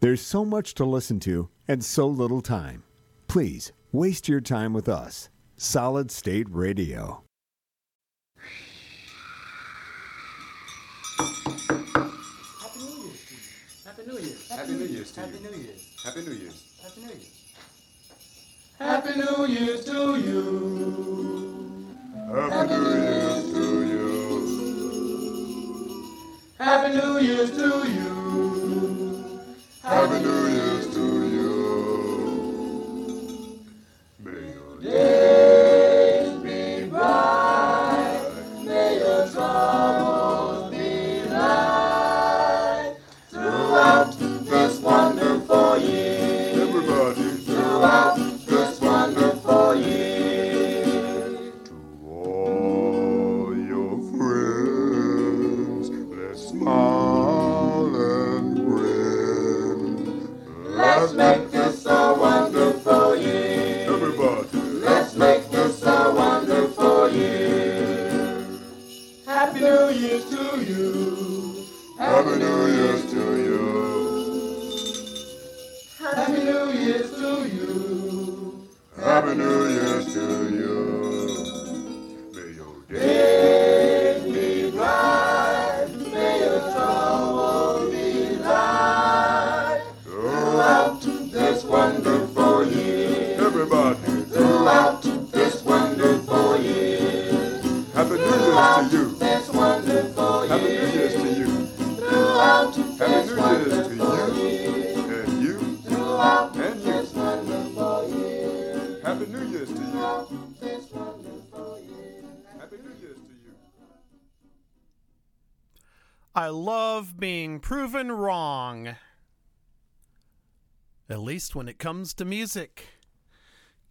There's so much to listen to and so little time. Please waste your time with us. Solid State Radio. Happy New Year's to. Happy New Year's. Happy New Year's Happy. New Year's. Happy New Year's. Happy New Year's. Happy New Year's to you. Happy New Year's to you. Happy New Year's to you. Happy New Year's to you. May your days I love being proven wrong. At least when it comes to music.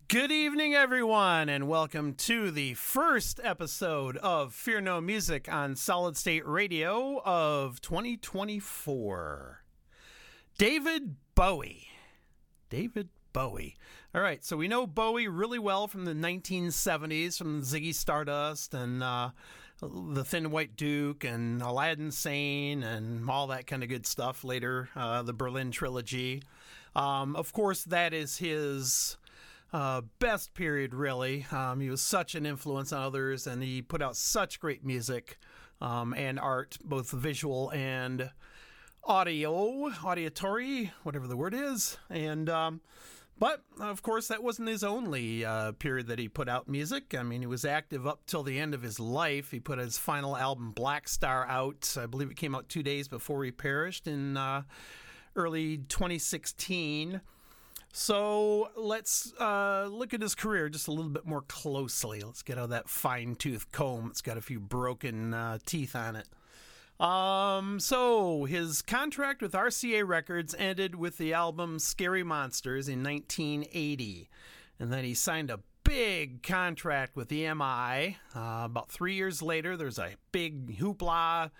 Good evening, everyone, and welcome to the first episode of Fear No Music on Solid State Radio of 2024. David Bowie. David Bowie. All right, so we know Bowie really well from the 1970s, from Ziggy Stardust and uh, the Thin White Duke and Aladdin Sane and all that kind of good stuff. Later, uh, the Berlin Trilogy. Um, of course, that is his uh, best period, really. Um, he was such an influence on others, and he put out such great music um, and art, both visual and audio, auditory, whatever the word is. And um, but of course, that wasn't his only uh, period that he put out music. I mean, he was active up till the end of his life. He put his final album, Blackstar, out. I believe it came out two days before he perished in uh, early 2016. So let's uh, look at his career just a little bit more closely. Let's get out that fine tooth comb. It's got a few broken uh, teeth on it. Um, so his contract with RCA Records ended with the album Scary Monsters in 1980. And then he signed a big contract with EMI. Uh, about three years later, there's a big hoopla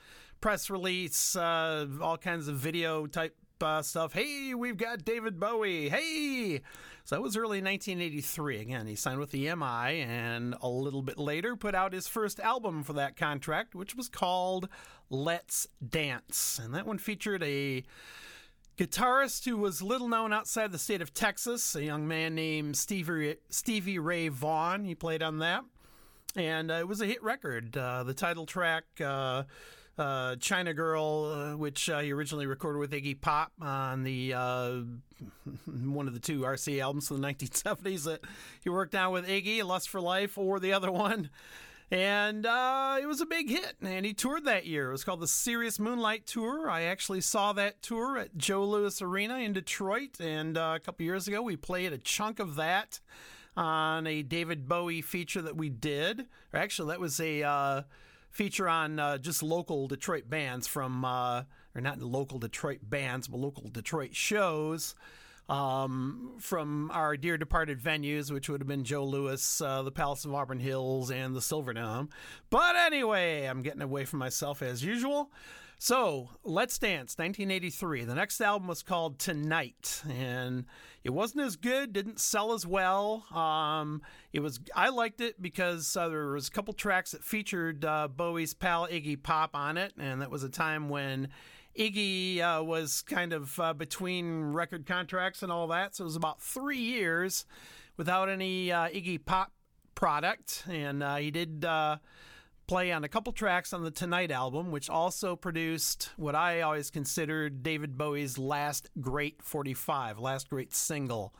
press release, uh, all kinds of video type uh, stuff. Hey, we've got David Bowie. Hey. So that was early 1983. Again, he signed with EMI and a little bit later put out his first album for that contract, which was called Let's Dance. And that one featured a guitarist who was little known outside the state of Texas, a young man named Stevie, Stevie Ray Vaughan. He played on that. And uh, it was a hit record. Uh, the title track, uh, uh, China Girl, uh, which he originally recorded with Iggy Pop on the uh, one of the two RCA albums from the 1970s that he worked on with Iggy, Lust for Life, or the other one. And uh, it was a big hit, and he toured that year. It was called the Serious Moonlight Tour. I actually saw that tour at Joe Louis Arena in Detroit, and uh, a couple years ago we played a chunk of that on a David Bowie feature that we did. Or actually, that was a uh, feature on uh, just local Detroit bands from, uh, or not local Detroit bands, but local Detroit shows um, from our dear departed venues, which would have been Joe Louis, uh, the Palace of Auburn Hills, and the Silverdome. But anyway, I'm getting away from myself as usual. So, Let's Dance, 1983. The next album was called Tonight, and it wasn't as good, didn't sell as well. Um, it was I liked it because uh, there was a couple tracks that featured uh, Bowie's pal Iggy Pop on it, and that was a time when Iggy uh, was kind of uh, between record contracts and all that, so it was about three years without any uh, Iggy Pop product, and uh, he did uh, play on a couple tracks on the Tonight album, which also produced what I always considered David Bowie's last great 45, last great single.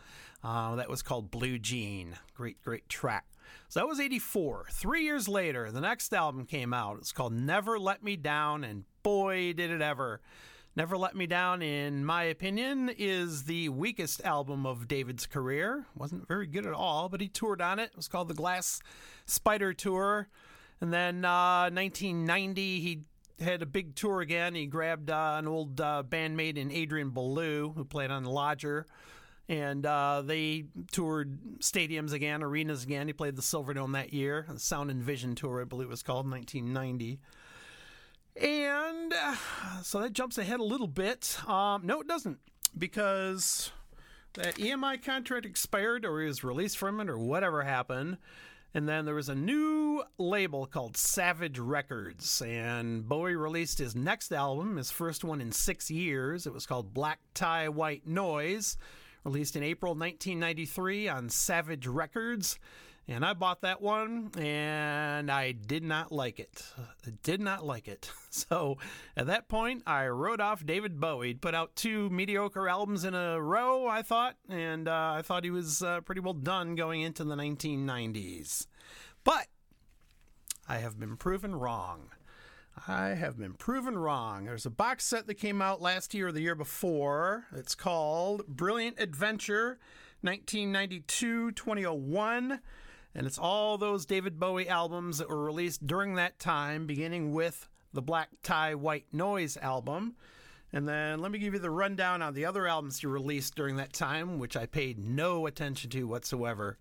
Uh, that was called Blue Jean. Great, great track. So that was 84. Three years later, the next album came out. It's called Never Let Me Down, and boy, did it ever. Never Let Me Down, in my opinion, is the weakest album of David's career. Wasn't very good at all, but he toured on it. It was called the Glass Spider Tour. And then uh, 1990, he had a big tour again. He grabbed uh, an old uh, bandmate in Adrian Belew, who played on the Lodger and uh, they toured stadiums again, arenas again. He played the Silverdome that year, the Sound and Vision tour, I believe it was called, 1990. And uh, so that jumps ahead a little bit. Um, no, it doesn't, because that EMI contract expired, or he was released from it, or whatever happened. And then there was a new label called Savage Records, and Bowie released his next album, his first one in six years. It was called Black Tie White Noise released in April 1993 on Savage Records. And I bought that one and I did not like it. I did not like it. So at that point, I wrote off David Bowie. He'd put out two mediocre albums in a row, I thought, and uh, I thought he was uh, pretty well done going into the 1990s. But I have been proven wrong. I have been proven wrong. There's a box set that came out last year or the year before. It's called Brilliant Adventure 1992 2001. And it's all those David Bowie albums that were released during that time, beginning with the Black Tie White Noise album. And then let me give you the rundown on the other albums he released during that time, which I paid no attention to whatsoever.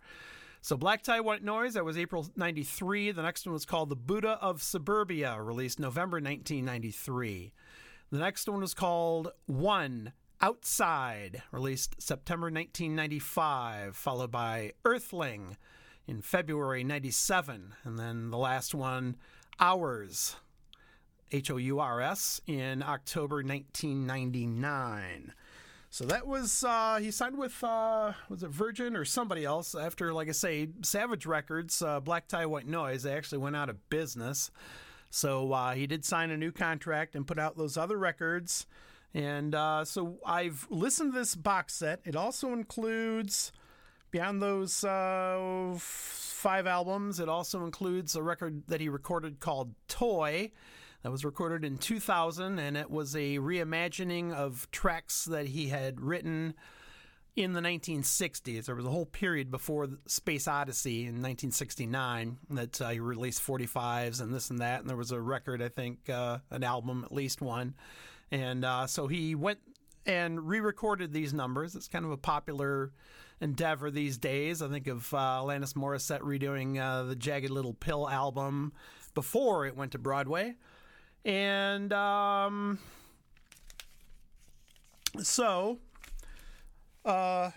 So Black Tie White Noise, that was April 93. The next one was called The Buddha of Suburbia, released November 1993. The next one was called One Outside, released September 1995, followed by Earthling in February 97. And then the last one, Hours, H O U R S, in October 1999. So that was uh, he signed with uh, was it Virgin or somebody else after like I say Savage Records, uh, Black Tie White Noise. They actually went out of business. So uh, he did sign a new contract and put out those other records. And uh, so I've listened to this box set. It also includes beyond those uh, five albums. It also includes a record that he recorded called Toy that was recorded in 2000, and it was a reimagining of tracks that he had written in the 1960s. There was a whole period before Space Oddity in 1969 that uh, he released 45s and this and that, and there was a record, I think, uh, an album, at least one. And uh, so he went and re recorded these numbers. It's kind of a popular endeavor these days. I think of uh, Alanis Morissette redoing uh, the Jagged Little Pill album before it went to Broadway. And um, so, uh,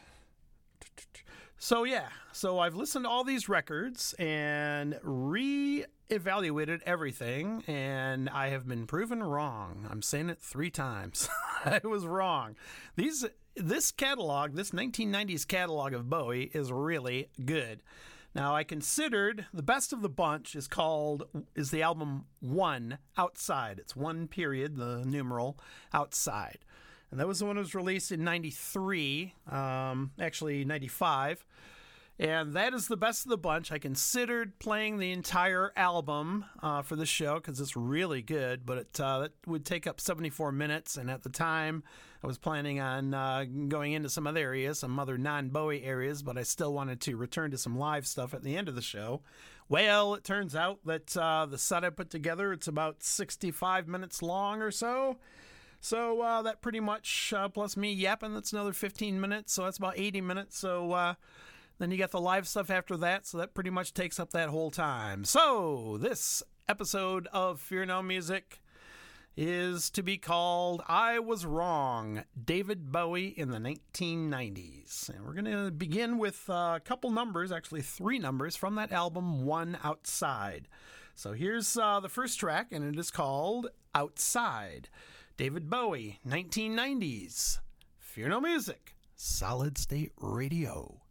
so yeah, so I've listened to all these records and re-evaluated everything, and I have been proven wrong. I'm saying it three times. I was wrong. These this catalog, this 1990s catalog of Bowie, is really good. Now I considered the best of the bunch is called is the album One Outside. It's one period, the numeral outside. And that was the one that was released in 93, um, actually 95. And that is the best of the bunch. I considered playing the entire album uh, for the show because it's really good, but it, uh, would take up 74 minutes. And at the time, I was planning on uh, going into some other areas, some other non Bowie areas, but I still wanted to return to some live stuff at the end of the show. Well, it turns out that uh, the set I put together, it's about 65 minutes long or so. So uh, that pretty much, uh, plus me yapping, that's another 15 minutes. So that's about 80 minutes. So then you got the live stuff after that, so that pretty much takes up that whole time. So, this episode of Fear No Music is to be called I Was Wrong David Bowie in the 1990s. And we're going to begin with a couple numbers, actually, three numbers from that album, One Outside. So, here's uh, the first track, and it is called Outside. David Bowie, 1990s. Fear No Music, Solid State Radio.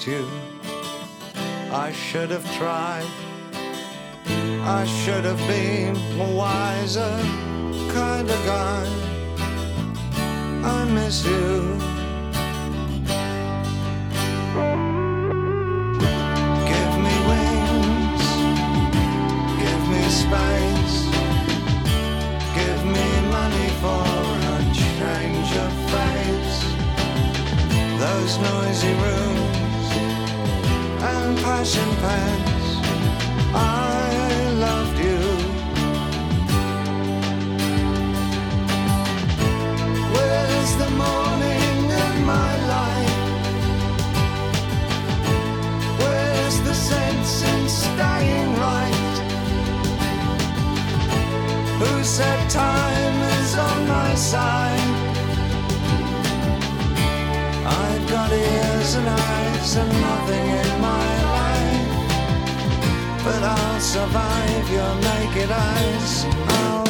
liked you. I should have tried. I should have been a wiser kind of guy. I miss you. time is on my side. I've got ears and eyes and nothing in my life. But I'll survive your naked eyes. I'll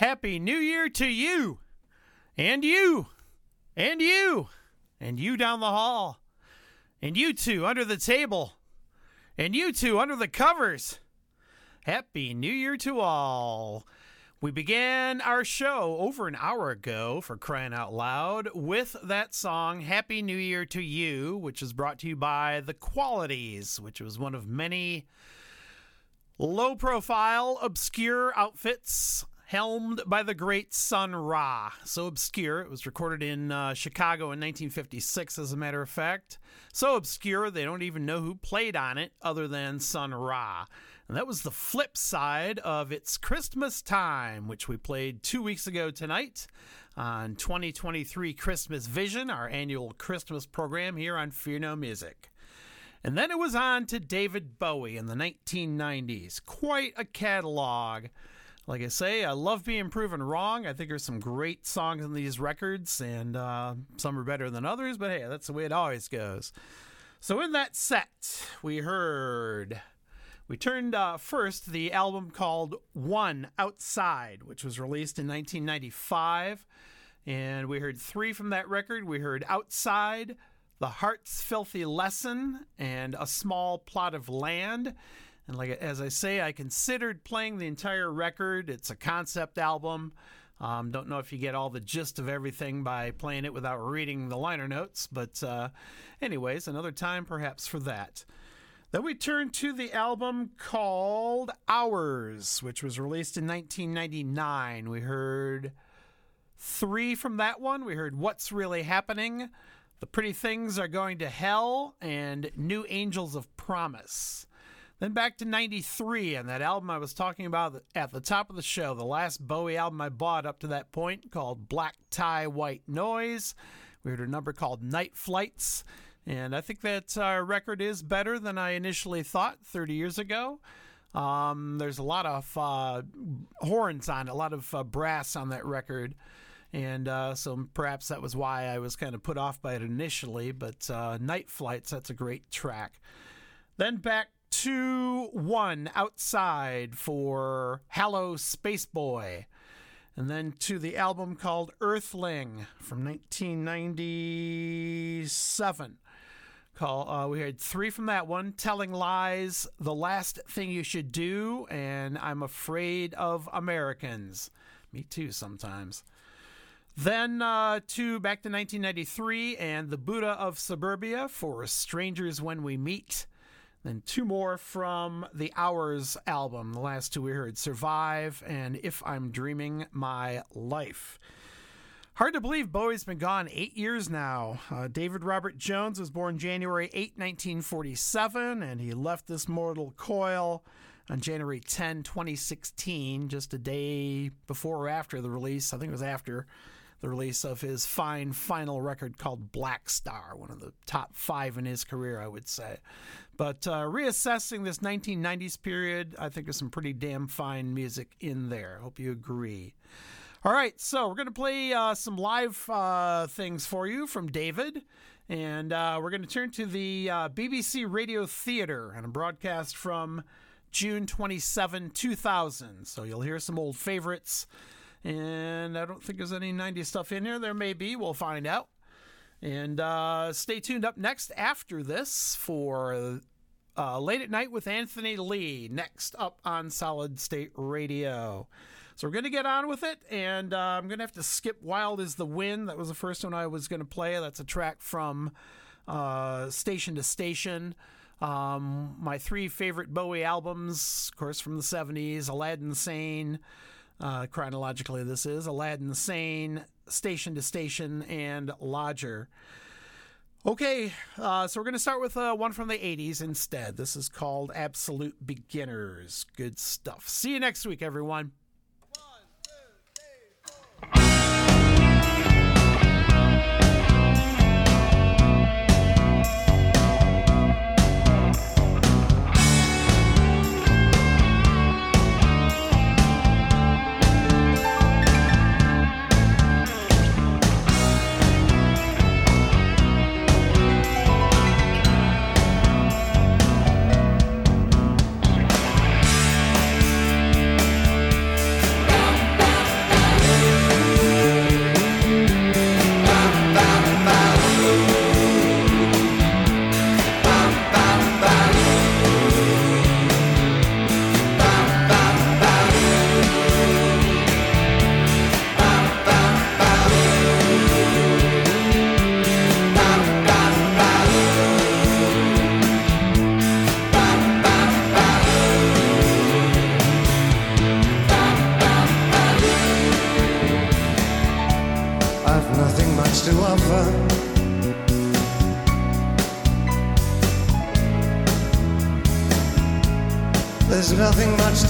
Happy New Year to you, and you, and you, and you down the hall, and you two under the table, and you two under the covers. Happy New Year to all. We began our show over an hour ago, for crying out loud, with that song, Happy New Year to You, which is brought to you by The Qualities, which was one of many low profile, obscure outfits helmed by the great Sun Ra. So obscure, it was recorded in uh, Chicago in 1956, as a matter of fact. So obscure, they don't even know who played on it other than Sun Ra. And that was the flip side of It's Christmas Time, which we played two weeks ago tonight on 2023 Christmas Vision, our annual Christmas program here on Fear No Music. And then it was on to David Bowie in the 1990s. Quite a catalog. Like I say, I love being proven wrong. I think there's some great songs in these records, and uh, some are better than others, but hey, that's the way it always goes. So, in that set, we heard. We turned uh, first the album called One Outside, which was released in 1995. And we heard three from that record. We heard Outside, The Heart's Filthy Lesson, and A Small Plot of Land. And like as I say, I considered playing the entire record. It's a concept album. Um, don't know if you get all the gist of everything by playing it without reading the liner notes, but uh, anyways, another time perhaps for that. Then we turn to the album called Hours, which was released in 1999. We heard three from that one. We heard What's Really Happening, The Pretty Things Are Going to Hell, and New Angels of Promise. Then back to 93 and that album I was talking about at the top of the show, the last Bowie album I bought up to that point called Black Tie White Noise. We heard a number called Night Flights. And I think that uh, record is better than I initially thought 30 years ago. Um, there's a lot of uh, horns on it, a lot of uh, brass on that record. And uh, so perhaps that was why I was kind of put off by it initially. But uh, Night Flights, that's a great track. Then back to one outside for Hallo Spaceboy. And then to the album called Earthling from 1997. Call, uh, we had three from that one Telling Lies, The Last Thing You Should Do, and I'm Afraid of Americans. Me too, sometimes. Then uh, to back to 1993 and The Buddha of Suburbia for Strangers When We Meet. Then two more from the Hours album. The last two we heard Survive and If I'm Dreaming My Life. Hard to believe Bowie's been gone eight years now. Uh, David Robert Jones was born January 8, 1947, and he left this mortal coil on January 10, 2016, just a day before or after the release. I think it was after the release of his fine final record called Blackstar, one of the top five in his career, I would say. But uh, reassessing this 1990s period, I think there's some pretty damn fine music in there. Hope you agree. All right, so we're going to play uh, some live uh, things for you from David. And uh, we're going to turn to the uh, BBC Radio Theatre and a broadcast from June 27, 2000. So you'll hear some old favorites. And I don't think there's any 90s stuff in here. There may be. We'll find out. And uh, stay tuned up next after this for uh, Late at Night with Anthony Lee, next up on Solid State Radio. So we're going to get on with it, and uh, I'm going to have to skip Wild is the Wind. That was the first one I was going to play. That's a track from uh, Station to Station. Um, my three favorite Bowie albums, of course, from the 70s Aladdin Sane, uh, chronologically, this is Aladdin Sane, Station to Station, and Lodger. Okay, uh, so we're going to start with uh, one from the 80s instead. This is called Absolute Beginners. Good stuff. See you next week, everyone.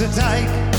Nothing much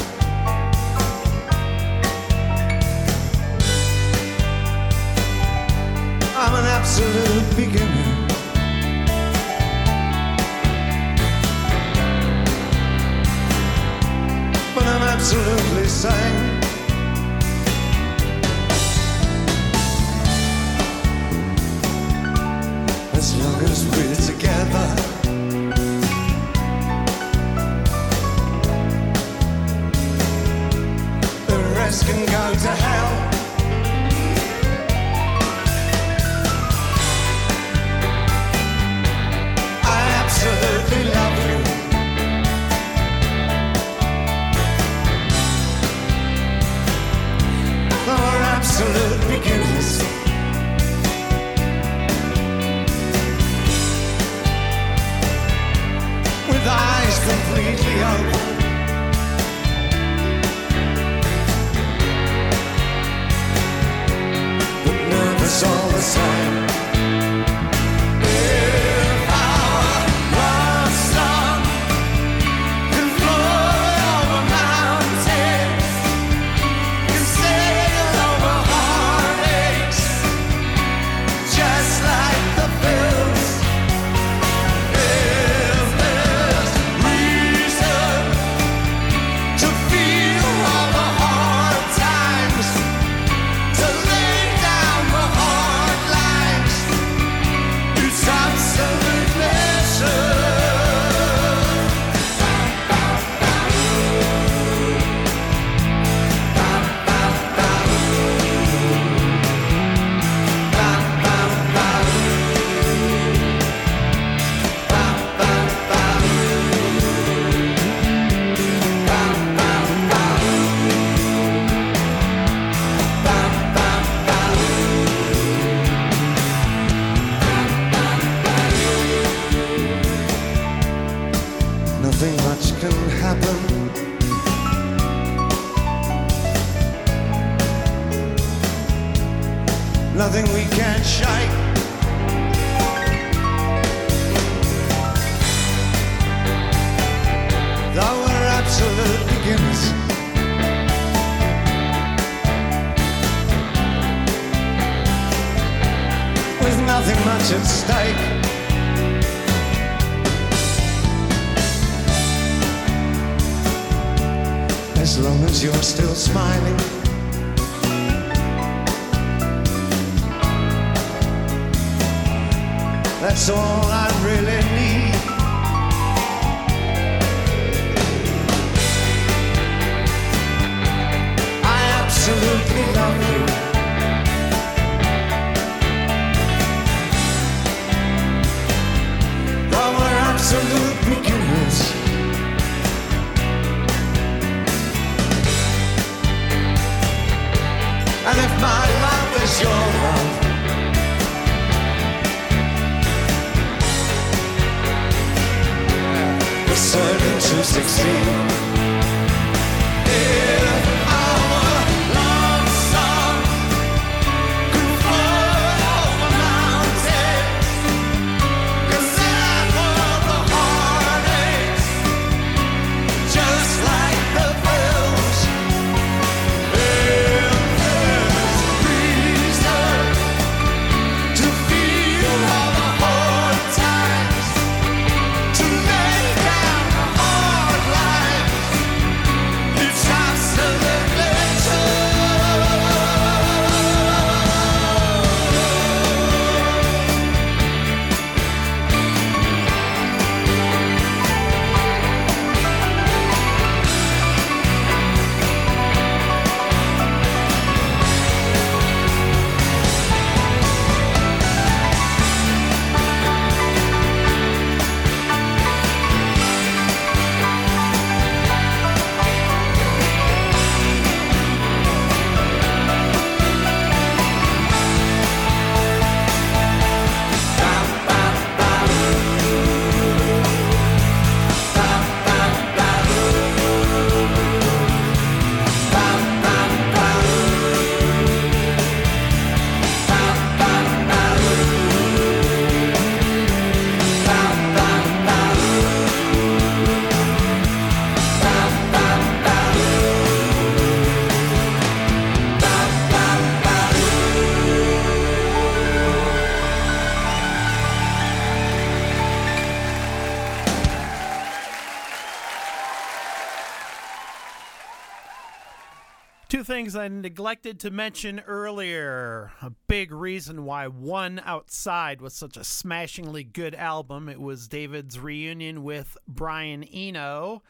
things I neglected to mention earlier. A big reason why One Outside was such a smashingly good album. It was David's reunion with Brian Eno.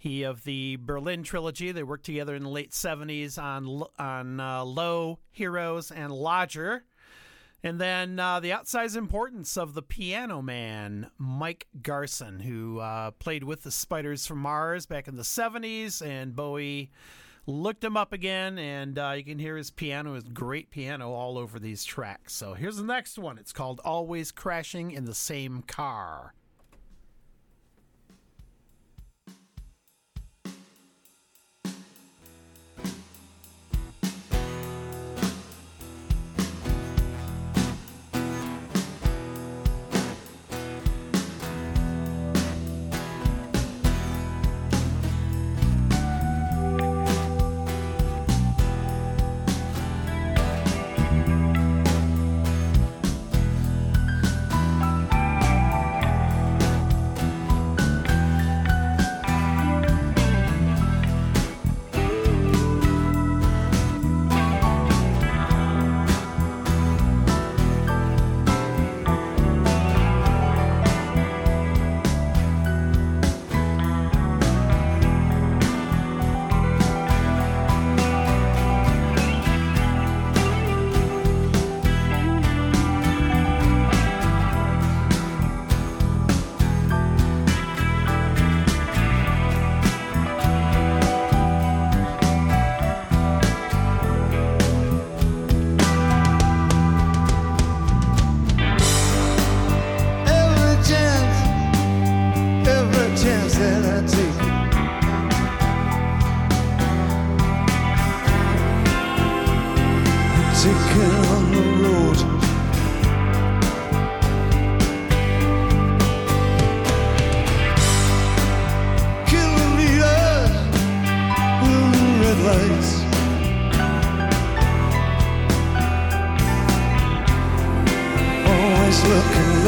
He of the Berlin trilogy. They worked together in the late 70s on on uh, Low, Heroes, and Lodger. And then uh, the outsized importance of the piano man, Mike Garson, who uh, played with the Spiders from Mars back in the 70s. And Bowie looked him up again, and uh, you can hear his piano, his great piano, all over these tracks. So here's the next one. It's called Always Crashing in the Same Car.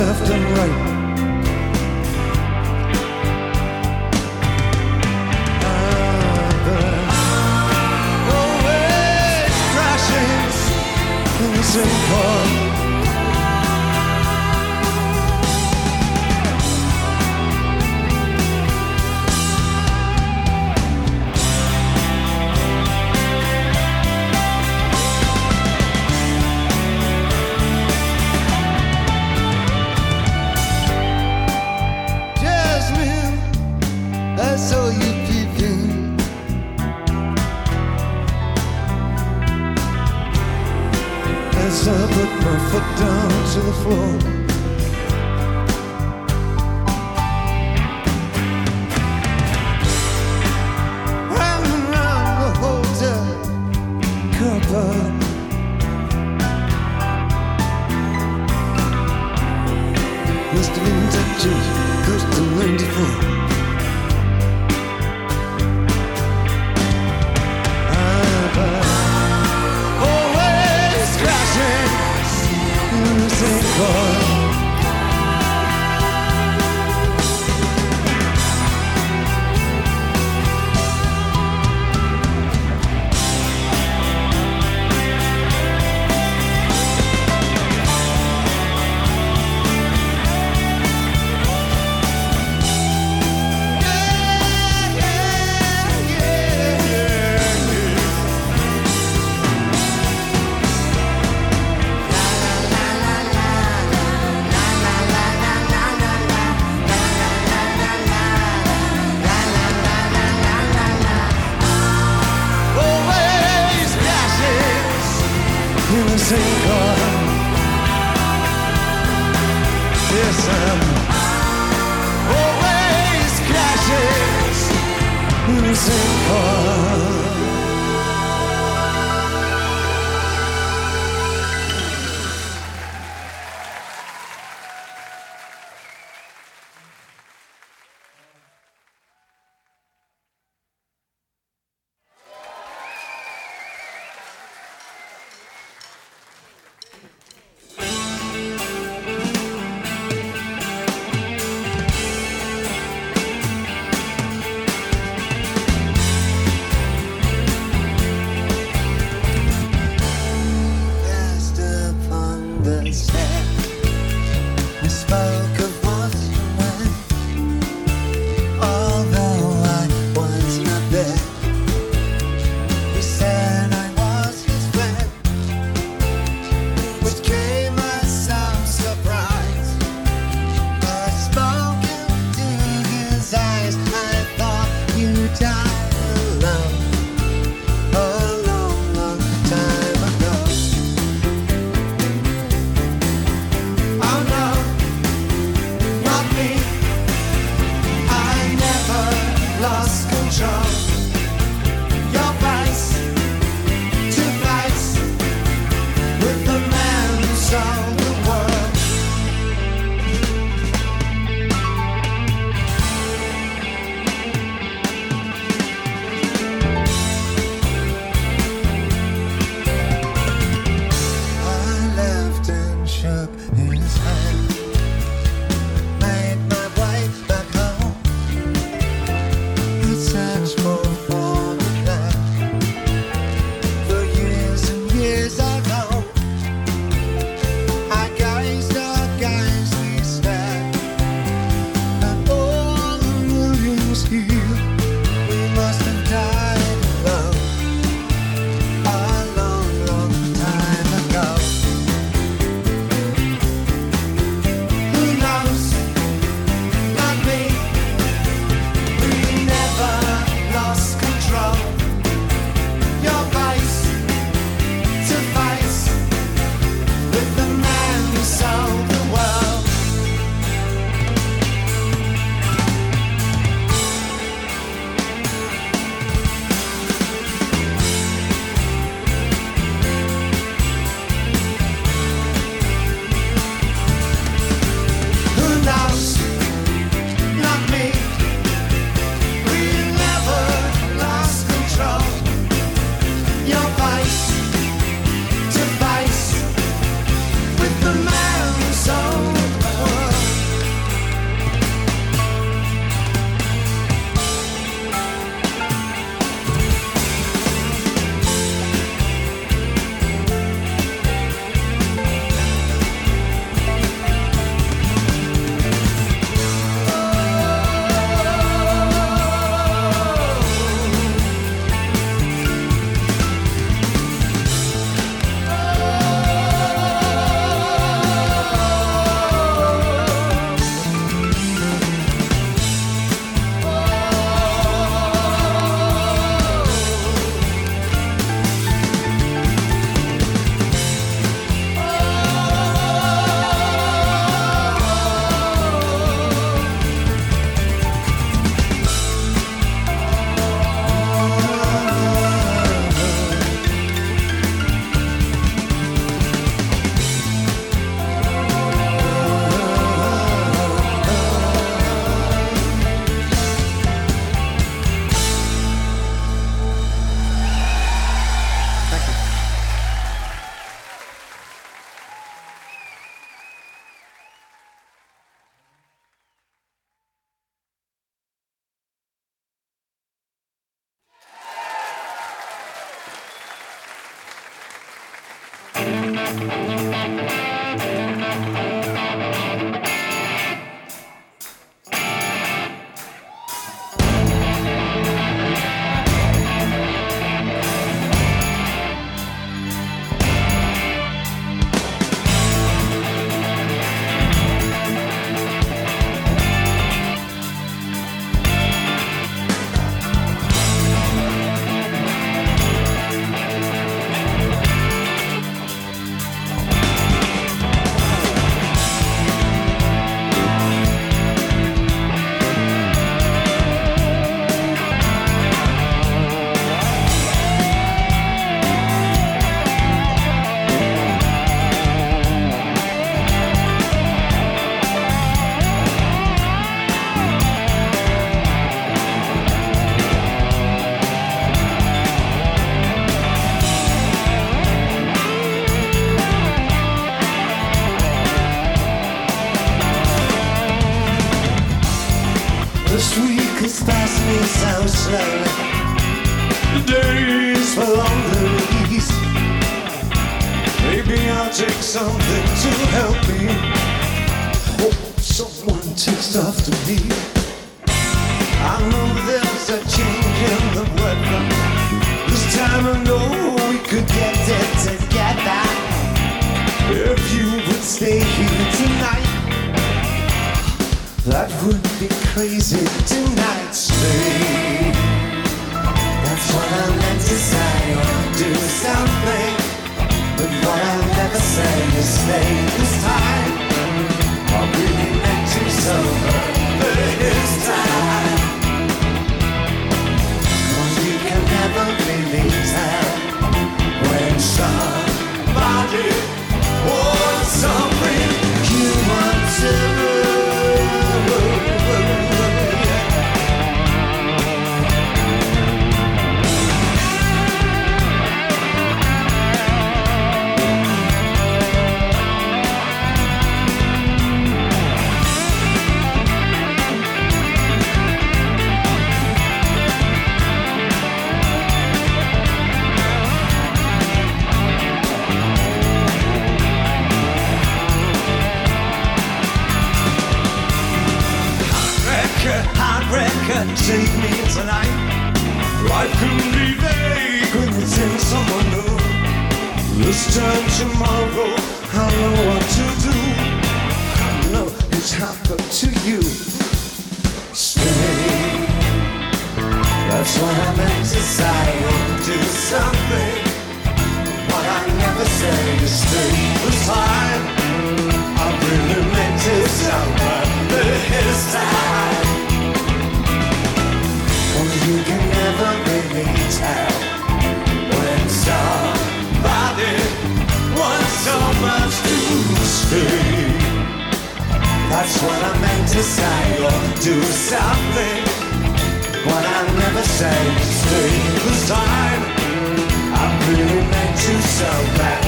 Left and right. Is passing so slowly. The days for longer ease. Maybe I'll take something to help me. Hope someone takes after me. I know there's a change in the weather. This time I know we could get it together. If you would stay here that would be crazy tonight. Stay. That's what I meant to say. Or do something. But what I'll never say is stay this time. I really meant to sober. It's time. Cause you can never really tell when somebody wants something take me tonight. Life can be vague when it's in someone new. This time tomorrow, I'll know what to do. I know it's happened to you. Stay. That's what I meant to say. Do something. What I never say is stay time. I really meant to someone this time. Cause That's what I meant to say, or do something. What I never say stay time. I really meant to so bad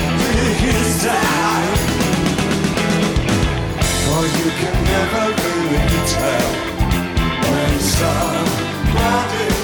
this time. For you can never really tell when somebody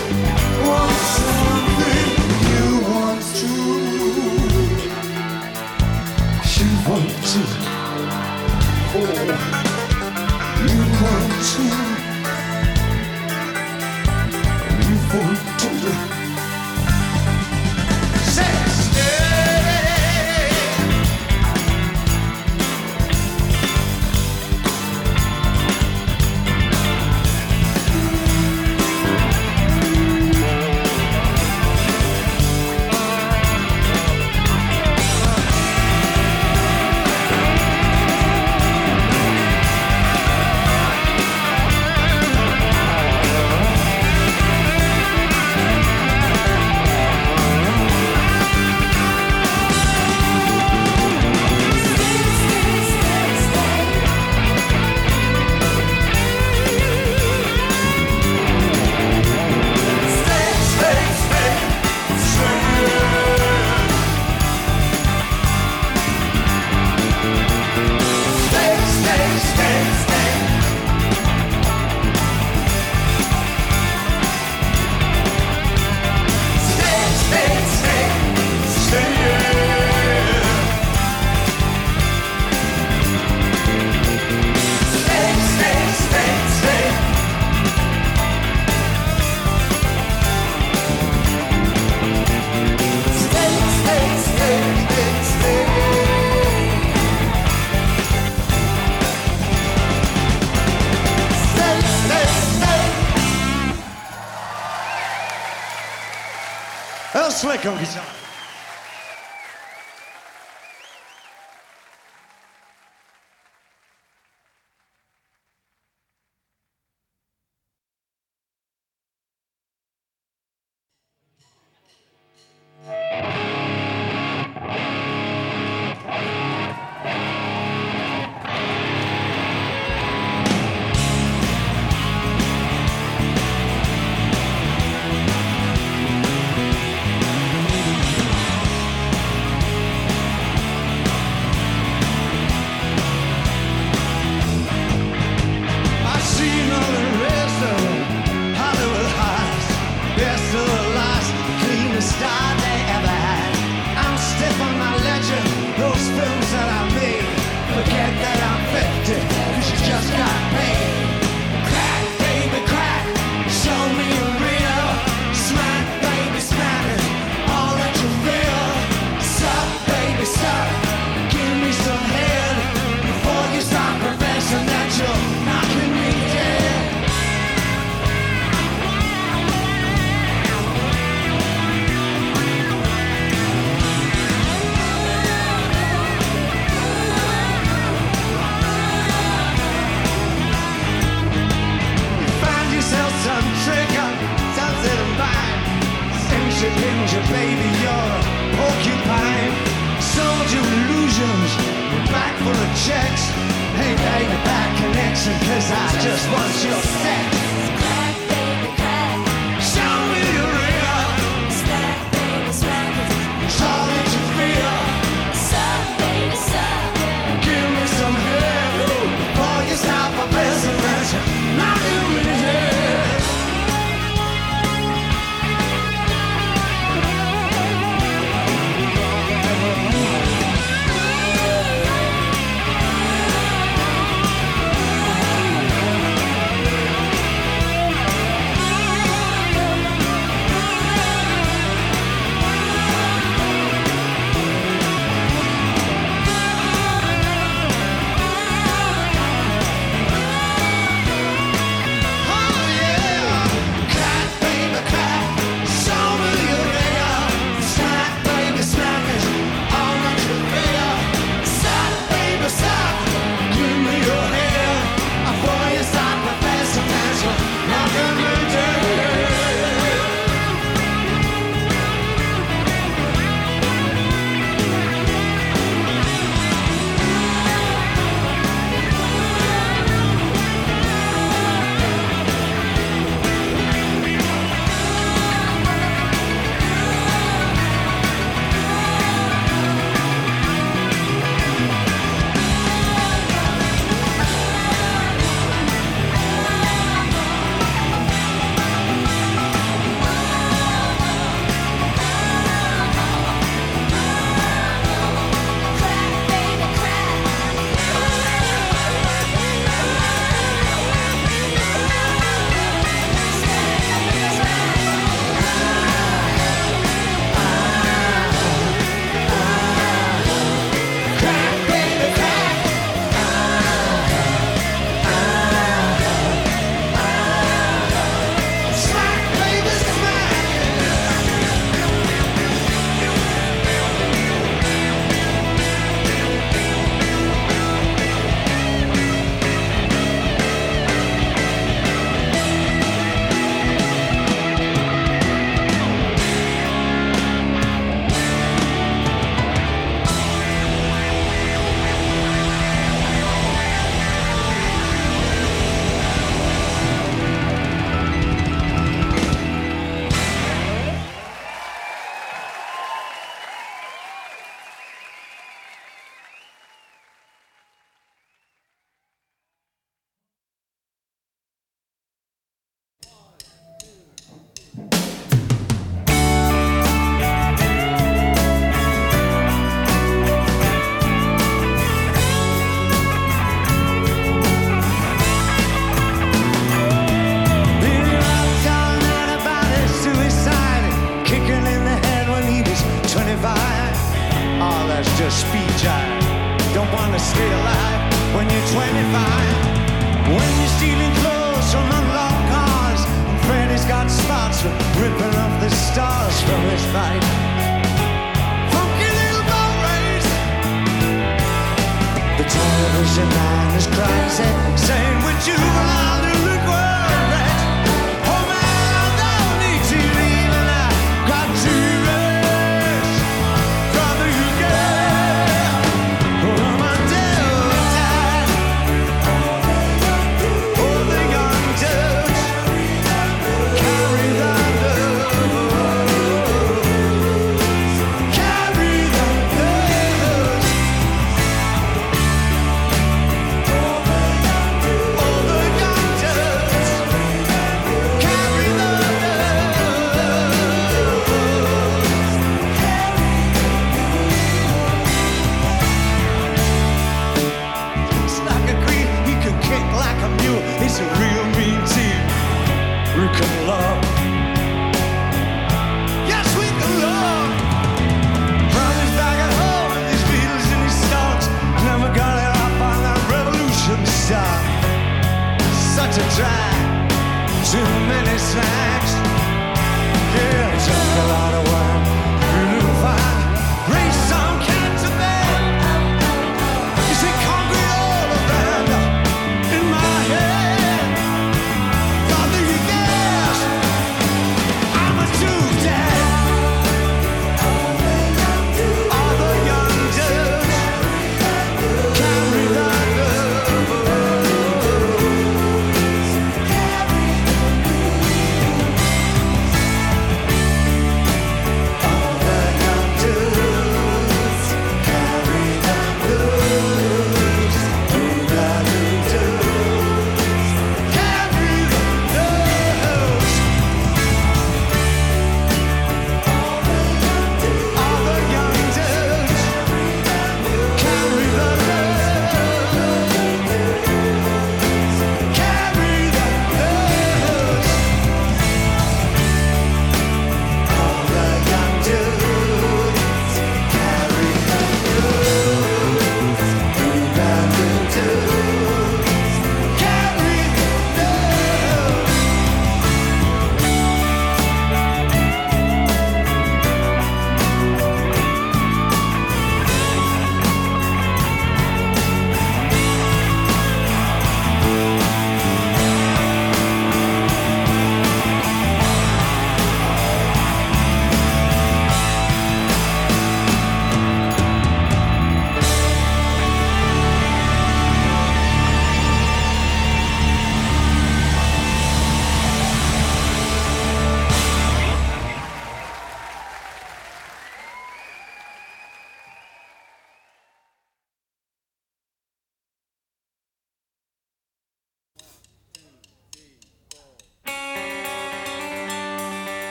Earl Slick